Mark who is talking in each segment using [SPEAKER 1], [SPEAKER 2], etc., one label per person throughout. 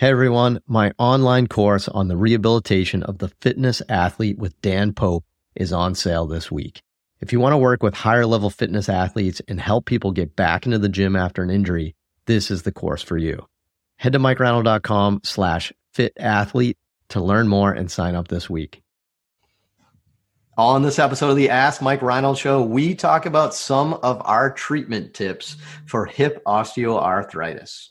[SPEAKER 1] Hey everyone, my online course on the rehabilitation of the fitness athlete with Dan Pope is on sale this week. If you want to work with higher level fitness athletes and help people get back into the gym after an injury, this is the course for you. Head to mikereinold.com slash fit athlete to learn more and sign up this week. On this episode of the Ask Mike Reinold Show, we talk about some of our treatment tips for hip osteoarthritis.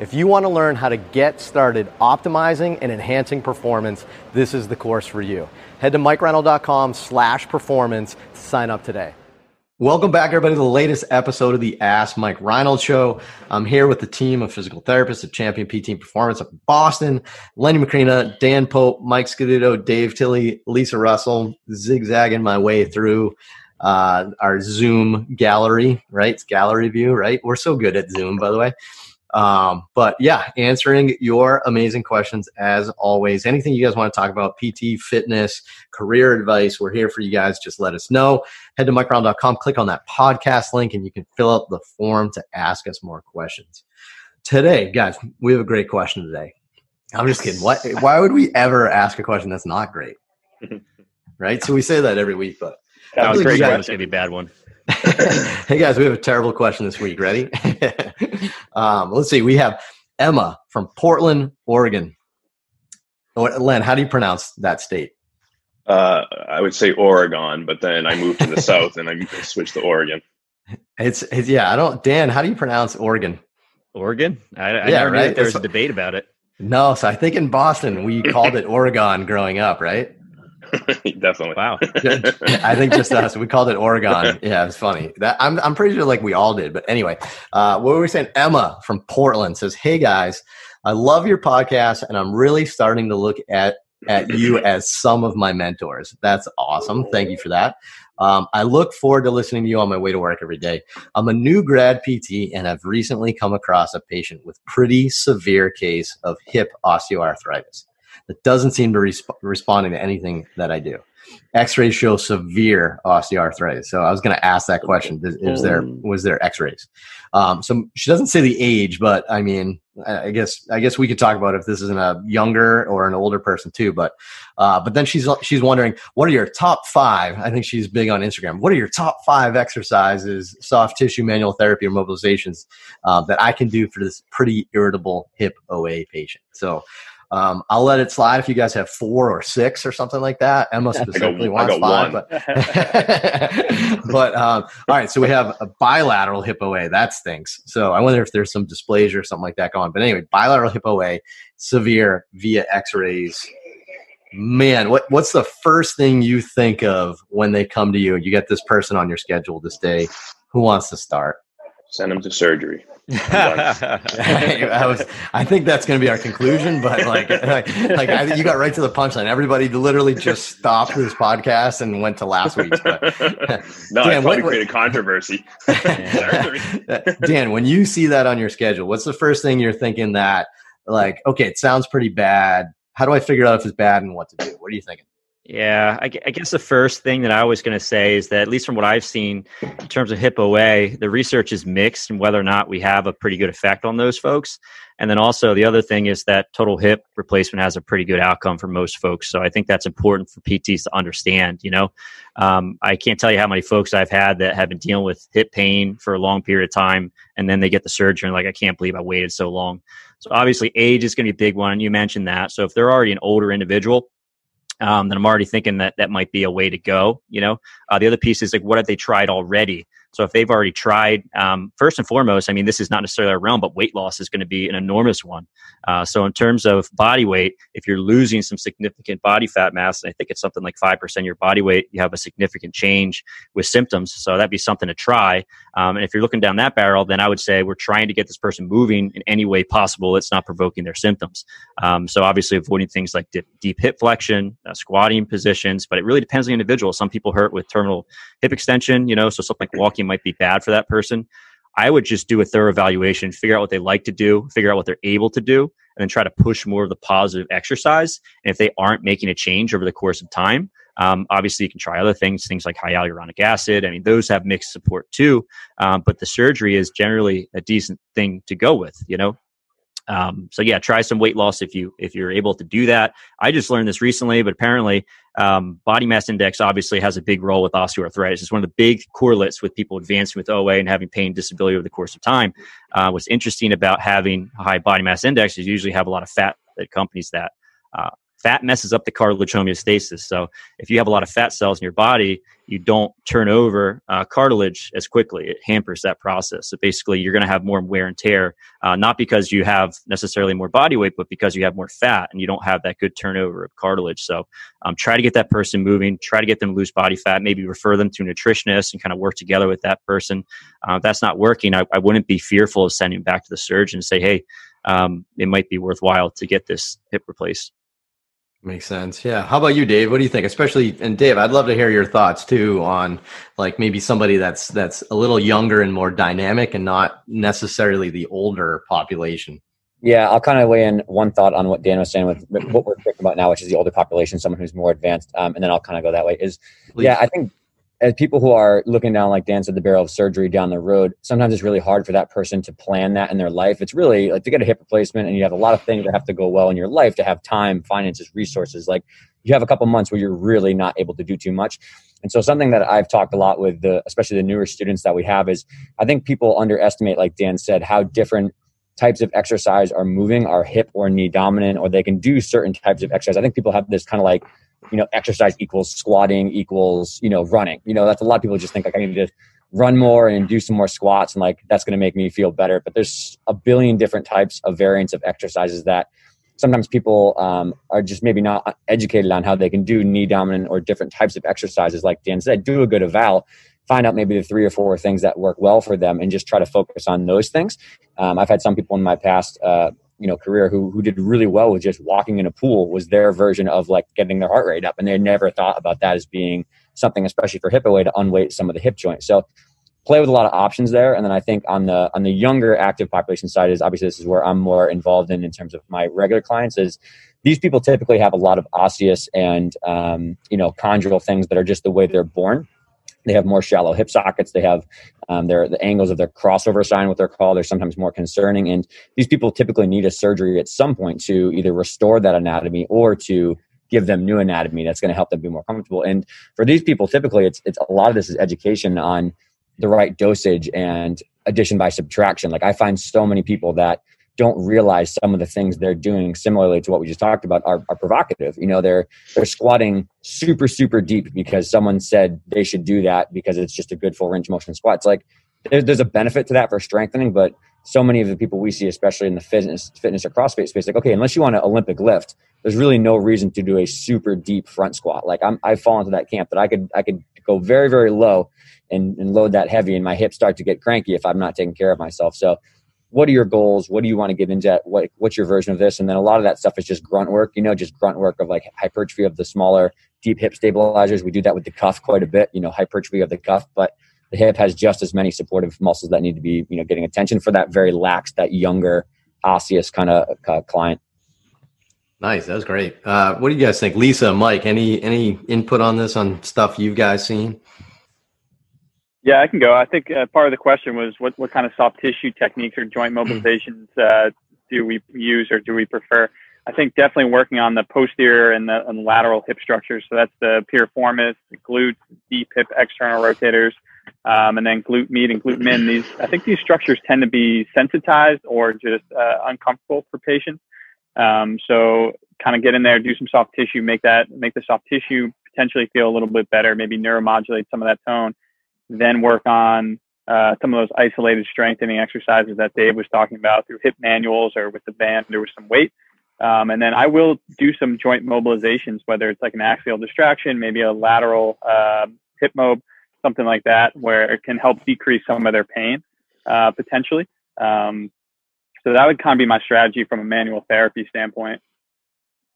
[SPEAKER 1] If you want to learn how to get started optimizing and enhancing performance, this is the course for you. Head to mikereinold.com slash performance to sign up today. Welcome back, everybody, to the latest episode of the Ask Mike Reinold Show. I'm here with the team of physical therapists at Champion PT Performance up in Boston. Lenny Macrina, Dan Pope, Mike Scaduto, Dave Tilley, Lisa Russell, zigzagging my way through uh, our Zoom gallery, right? It's gallery view, right? We're so good at Zoom, by the way. Um, but yeah, answering your amazing questions as always. Anything you guys want to talk about, PT, fitness, career advice, we're here for you guys. Just let us know. Head to mikereinold.com, click on that podcast link, and you can fill out the form to ask us more questions. Today, guys, we have a great question today. I'm just kidding. Why, why would we ever ask a question that's not great? right? So we say that every week, but
[SPEAKER 2] that was great. Guys, going to be a bad one.
[SPEAKER 1] hey guys, we have a terrible question this week. Ready? um, let's see. We have Emma from Portland, Oregon. Len, how do you pronounce that state?
[SPEAKER 2] Uh, I would say Oregon, but then I moved to the south and I switched to Oregon.
[SPEAKER 1] It's, it's yeah. I don't. Dan, how do you pronounce Oregon?
[SPEAKER 2] Oregon? I, I yeah, never right? knew there was a debate about it.
[SPEAKER 1] No, so I think in Boston we called it Oregon growing up, right?
[SPEAKER 2] Definitely.
[SPEAKER 1] Wow. I think just us. We called it Oregon. Yeah, it's funny. That I'm I'm pretty sure like we all did. But anyway, uh, what were we saying? Emma from Portland says, "Hey guys, I love your podcast, and I'm really starting to look at at you as some of my mentors. That's awesome. Thank you for that. Um, I look forward to listening to you on my way to work every day. I'm a new grad PT and I've recently come across a patient with pretty severe case of hip osteoarthritis that doesn't seem to be resp- responding to anything that I do. X-rays show severe osteoarthritis. So I was going to ask that question: is, is, there mm. was there X-rays? Um, so she doesn't say the age, but I mean, I guess I guess we could talk about if this is in a younger or an older person too. But uh, but then she's she's wondering what are your top five? I think she's big on Instagram. What are your top five exercises, soft tissue manual therapy or mobilizations uh, that I can do for this pretty irritable hip OA patient? So um, I'll let it slide if you guys have four or six or something like that. Emma specifically wants five, but, but um, all right. So we have a bilateral hip OA. That stinks. So I wonder if there's some dysplasia or something like that going. But anyway, bilateral hip OA, severe via X-rays. Man, what what's the first thing you think of when they come to you? You get this person on your schedule this day. Who wants to start?
[SPEAKER 2] Send them to surgery.
[SPEAKER 1] I was. I think that's going to be our conclusion. But like, like, like I, you got right to the punchline. Everybody literally just stopped this podcast and went to last week's. But,
[SPEAKER 2] no, Dan, I probably what, created controversy.
[SPEAKER 1] Dan, when you see that on your schedule, what's the first thing you're thinking? That like, okay, it sounds pretty bad. How do I figure out if it's bad and what to do? What are you thinking?
[SPEAKER 3] Yeah, I, I, guess the first thing that I was going to say is that, at least from what I've seen in terms of hip OA, the research is mixed and whether or not we have a pretty good effect on those folks. And then also, the other thing is that total hip replacement has a pretty good outcome for most folks. So I think that's important for PTs to understand. You know, um, I can't tell you how many folks I've had that have been dealing with hip pain for a long period of time, and then they get the surgery and like, I can't believe I waited so long. So obviously, age is going to be a big one. You mentioned that. So if they're already an older individual, um, then I'm already thinking that that might be a way to go. You know, uh, the other piece is like, what have they tried already So if they've already tried, um, first and foremost, I mean, this is not necessarily our realm, but weight loss is going to be an enormous one. Uh, so in terms of body weight, if you're losing some significant body fat mass, I think it's something like 5% of your body weight, you have a significant change with symptoms. So that'd be something to try. Um, and if you're looking down that barrel, then I would say we're trying to get this person moving in any way possible. It's not provoking their symptoms. Um, so obviously avoiding things like dip, deep hip flexion, uh, squatting positions, but it really depends on the individual. Some people hurt with terminal hip extension, you know, so something like walking might be bad for that person. I would just do a thorough evaluation, figure out what they like to do, figure out what they're able to do, and then try to push more of the positive exercise. And if they aren't making a change over the course of time, um, obviously, you can try other things, things like hyaluronic acid. I mean, those have mixed support too. Um, but the surgery is generally a decent thing to go with, you know? Um, so yeah, try some weight loss if you if you're able to do that. I just learned this recently, but apparently, um, body mass index obviously has a big role with osteoarthritis. It's one of the big correlates with people advancing with OA and having pain disability over the course of time. Uh, what's interesting about having a high body mass index is you usually have a lot of fat that accompanies that. Uh, fat messes up the cartilage homeostasis. So if you have a lot of fat cells in your body, you don't turn over uh, cartilage as quickly. It hampers that process. So basically, you're going to have more wear and tear, uh, not because you have necessarily more body weight, but because you have more fat and you don't have that good turnover of cartilage. So um, try to get that person moving. Try to get them to lose body fat. Maybe refer them to a nutritionist and kind of work together with that person. Uh, if that's not working, I, I, wouldn't be fearful of sending back to the surgeon and say, hey, um, it might be worthwhile to get this hip replaced.
[SPEAKER 1] Makes sense. Yeah. How about you, Dave? What do you think? Especially, and Dave, I'd love to hear your thoughts too on like maybe somebody that's that's a little younger and more dynamic, and not necessarily the older population.
[SPEAKER 4] Yeah, I'll kind of weigh in one thought on what Dan was saying with what we're talking about now, which is the older population, someone who's more advanced, um, and then I'll kind of go that way. Is Please. yeah, I think as people who are looking down, like Dan said, the barrel of surgery down the road, sometimes it's really hard for that person to plan that in their life. It's really like to get a hip replacement and you have a lot of things that have to go well in your life to have time, finances, resources. Like you have a couple months where you're really not able to do too much. And so something that I've talked a lot with the, especially the newer students that we have is I think people underestimate, like Dan said, how different types of exercise are moving, are hip or knee dominant, or they can do certain types of exercise. I think people have this kind of like you know, exercise equals squatting equals, you know, running. You know, that's a lot of people just think like I need to run more and do some more squats and like that's going to make me feel better. But there's a billion different types of variants of exercises that sometimes people um, are just maybe not educated on how they can do knee dominant or different types of exercises. Like Dan said, do a good eval, find out maybe the three or four things that work well for them and just try to focus on those things. Um, I've had some people in my past, uh, you know career who who did really well with just walking in a pool was their version of like getting their heart rate up. And they never thought about that as being something especially for hip OA, to unweight some of the hip joints. So play with a lot of options there. And then i think on the on the younger active population side is obviously this is where i'm more involved in in terms of my regular clients is these people typically have a lot of osseous and um, you know chondral things that are just the way they're born they have more shallow hip sockets. They have um, their the angles of their crossover sign, what they're called, are sometimes more concerning. And these people typically need a surgery at some point to either restore that anatomy or to give them new anatomy that's going to help them be more comfortable. And for these people, typically, it's it's a lot of this is education on the right dosage and addition by subtraction. Like I find so many people that don't realize some of the things they're doing similarly to what we just talked about are, are provocative. You know they're they're squatting super super deep because someone said they should do that because it's just a good full range motion squat it's like there's, there's a benefit to that for strengthening but so many of the people we see especially in the fitness fitness or crossfit space like okay unless you want an olympic lift there's really no reason to do a super deep front squat. Like i'm i fall into that camp that i could i could go very very low and, and load that heavy and my hips start to get cranky if i'm not taking care of myself. So what are your goals? What do you want to get into? What, what's your version of this? And then a lot of that stuff is just grunt work, you know, just grunt work of like hypertrophy of the smaller deep hip stabilizers. We do that with the cuff quite a bit, you know, hypertrophy of the cuff, but the hip has just as many supportive muscles that need to be, you know, getting attention for that very lax, that younger osseous kind of uh, client.
[SPEAKER 1] Nice. That was great. Uh, what do you guys think? Lisa, Mike, any, any input on this on stuff you guys seen?
[SPEAKER 5] Yeah, I can go. I think uh, part of the question was what, what kind of soft tissue techniques or joint hmm. mobilizations uh, do we use or do we prefer? I think definitely working on the posterior and the, and lateral hip structures. So that's the piriformis, the glutes, deep hip external rotators, um, and then glute med and glute min. These I think these structures tend to be sensitized or just uh, uncomfortable for patients. Um, so kind of get in there, do some soft tissue, make that make the soft tissue potentially feel a little bit better, maybe neuromodulate some of that tone then work on uh, some of those isolated strengthening exercises that Dave was talking about through hip manuals or with the band or with some weight. Um, and then I will do some joint mobilizations, whether it's like an axial distraction, maybe a lateral uh, hip mob, something like that, where it can help decrease some of their pain uh, potentially. Um, so that would kind of be my strategy from a manual therapy standpoint.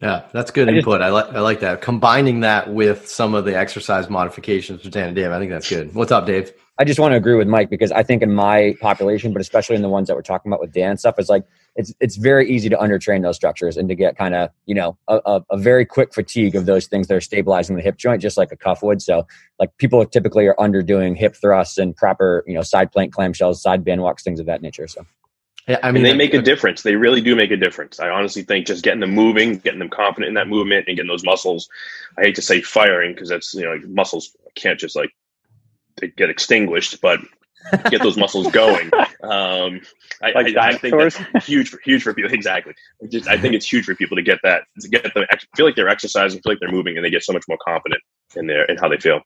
[SPEAKER 1] Yeah, that's good I input. Just, I like I like that. Combining that with some of the exercise modifications for Dan and Dave, I think that's good. What's up, Dave?
[SPEAKER 4] I just want to agree with Mike because I think in my population, but especially in the ones that we're talking about with Dan stuff, is like it's it's very easy to undertrain those structures and to get kind of you know a, a, a, very quick fatigue of those things that are stabilizing the hip joint, just like a cuff would. So like people typically are underdoing hip thrusts and proper you know side plank clamshells, side band walks, things of that nature. So
[SPEAKER 2] yeah, I mean, and they make a difference. They really do make a difference. I honestly think just getting them moving, getting them confident in that movement, and getting those muscles. I hate to say firing because that's you know like muscles can't just like they get extinguished, but get those muscles going. Um, I, like I, I, think that's huge for huge for people. Exactly. Just, I think it's huge for people to get that to get them feel like they're exercising, feel like they're moving, and they get so much more confident in their in how they feel.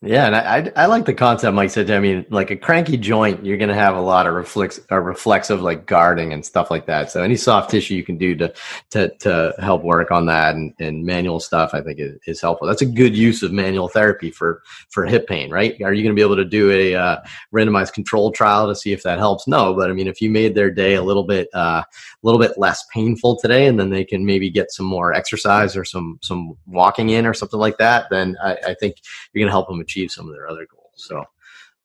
[SPEAKER 1] Yeah, and I, I, I like the concept Mike said. I mean, like a cranky joint, you're going to have a lot of reflex, or reflexive like guarding and stuff like that. So any soft tissue you can do to to to help work on that and, and manual stuff, I think is, is helpful. That's a good use of manual therapy for for hip pain, right? Are you going to be able to do a uh, randomized control trial to see if that helps? No, but I mean, if you made their day a little bit uh, a little bit less painful today, and then they can maybe get some more exercise or some some walking in or something like that, then I, I think you're going to help them achieve some of their other goals. So,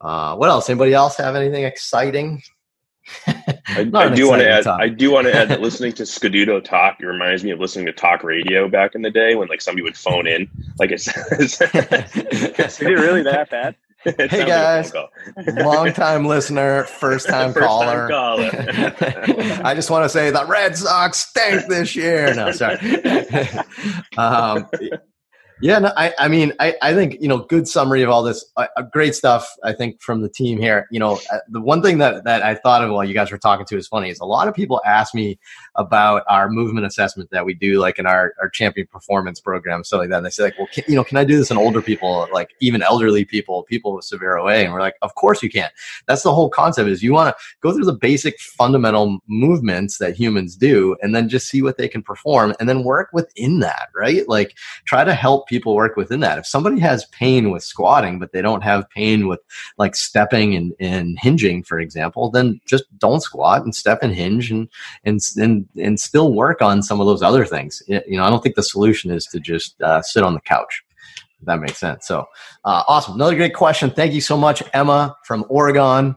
[SPEAKER 1] uh, what else? Anybody else have anything exciting?
[SPEAKER 2] I, I do want to add. I do want to add that listening to Scaduto talk it reminds me of listening to talk radio back in the day when like somebody would phone in. Like it says, is
[SPEAKER 5] it really that bad?
[SPEAKER 1] hey guys, like long time listener, first time caller. caller. I just want to say the Red Sox stink this year. No, sorry. um, yeah, no, I, I mean, I, I think, you know, good summary of all this. Uh, uh, great stuff, I think, from the team here. You know, uh, the one thing that, that I thought of while you guys were talking to is funny is a lot of people ask me about our movement assessment that we do, like in our, our champion performance program, stuff like that. And they say, like, well, can, you know, can I do this in older people, like even elderly people, people with severe OA? And we're like, of course you can. That's the whole concept is you want to go through the basic fundamental movements that humans do and then just see what they can perform and then work within that, right? Like try to help people work within that. If somebody has pain with squatting, but they don't have pain with like stepping and, and hinging, for example, then just don't squat and step and hinge and, and, and, and still work on some of those other things. You know, I don't think the solution is to just uh, sit on the couch. If that makes sense. So uh, awesome. Another great question. Thank you so much, Emma from Oregon.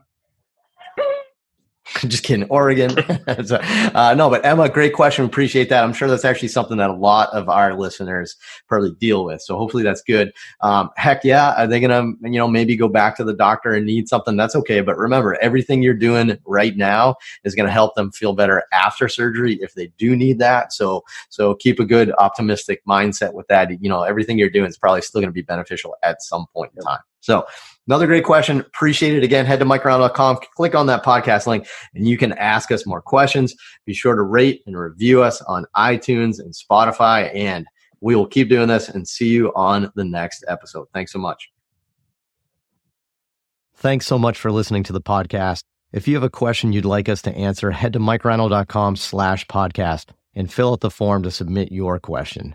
[SPEAKER 1] just kidding, Oregon. so, uh, no, but Emma, great question. Appreciate that. I'm sure that's actually something that a lot of our listeners probably deal with. So hopefully that's good. Um, heck yeah, are they gonna, you know, maybe go back to the doctor and need something? That's okay. But remember, everything you're doing right now is going to help them feel better after surgery if they do need that. So, so keep a good optimistic mindset with that. You know, everything you're doing is probably still going to be beneficial at some point in time. So another great question. Appreciate it. Again, head to mikereinold.com, click on that podcast link, and you can ask us more questions. Be sure to rate and review us on iTunes and Spotify. And we will keep doing this and see you on the next episode. Thanks so much. Thanks so much for listening to the podcast. If you have a question you'd like us to answer, head to mikereinold.com slash podcast and fill out the form to submit your question.